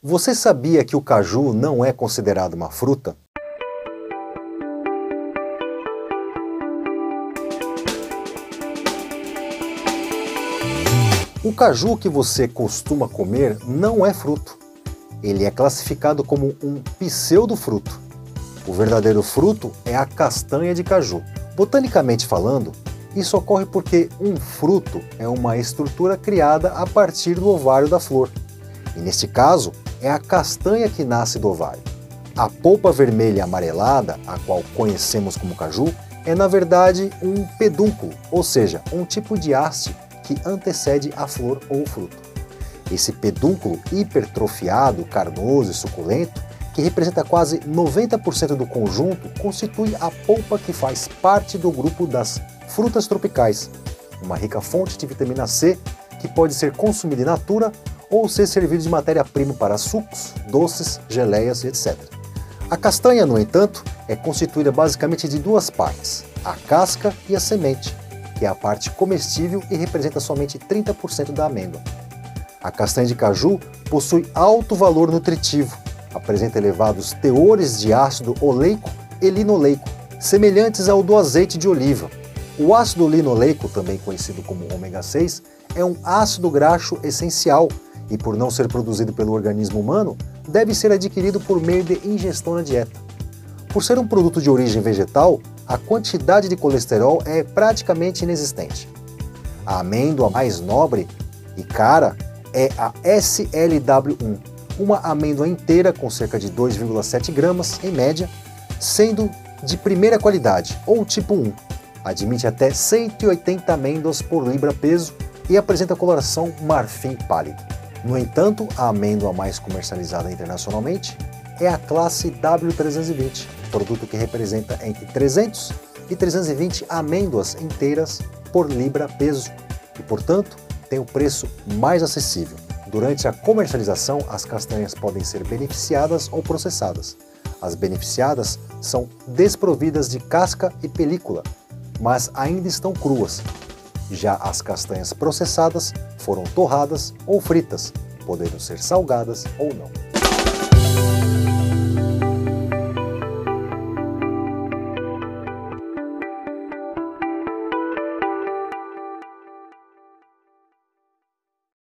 Você sabia que o caju não é considerado uma fruta? O caju que você costuma comer não é fruto. Ele é classificado como um pseudo-fruto. O verdadeiro fruto é a castanha de caju. Botanicamente falando, isso ocorre porque um fruto é uma estrutura criada a partir do ovário da flor. E neste caso, é a castanha que nasce do ovário. A polpa vermelha amarelada, a qual conhecemos como caju, é na verdade um pedúnculo, ou seja, um tipo de haste que antecede a flor ou fruto. Esse pedúnculo hipertrofiado, carnoso e suculento, que representa quase 90% do conjunto, constitui a polpa que faz parte do grupo das frutas tropicais, uma rica fonte de vitamina C que pode ser consumida in natura ou ser servido de matéria-prima para sucos, doces, geleias etc. A castanha, no entanto, é constituída basicamente de duas partes, a casca e a semente, que é a parte comestível e representa somente 30% da amêndoa. A castanha de caju possui alto valor nutritivo, apresenta elevados teores de ácido oleico e linoleico, semelhantes ao do azeite de oliva. O ácido linoleico, também conhecido como ômega 6, é um ácido graxo essencial e por não ser produzido pelo organismo humano, deve ser adquirido por meio de ingestão na dieta. Por ser um produto de origem vegetal, a quantidade de colesterol é praticamente inexistente. A amêndoa mais nobre e cara é a SLW1, uma amêndoa inteira com cerca de 2,7 gramas em média, sendo de primeira qualidade ou tipo 1. Admite até 180 amêndoas por libra peso e apresenta coloração marfim pálido. No entanto, a amêndoa mais comercializada internacionalmente é a classe W320, produto que representa entre 300 e 320 amêndoas inteiras por libra peso e, portanto, tem o preço mais acessível. Durante a comercialização, as castanhas podem ser beneficiadas ou processadas. As beneficiadas são desprovidas de casca e película, mas ainda estão cruas, já as castanhas processadas foram torradas ou fritas, podendo ser salgadas ou não.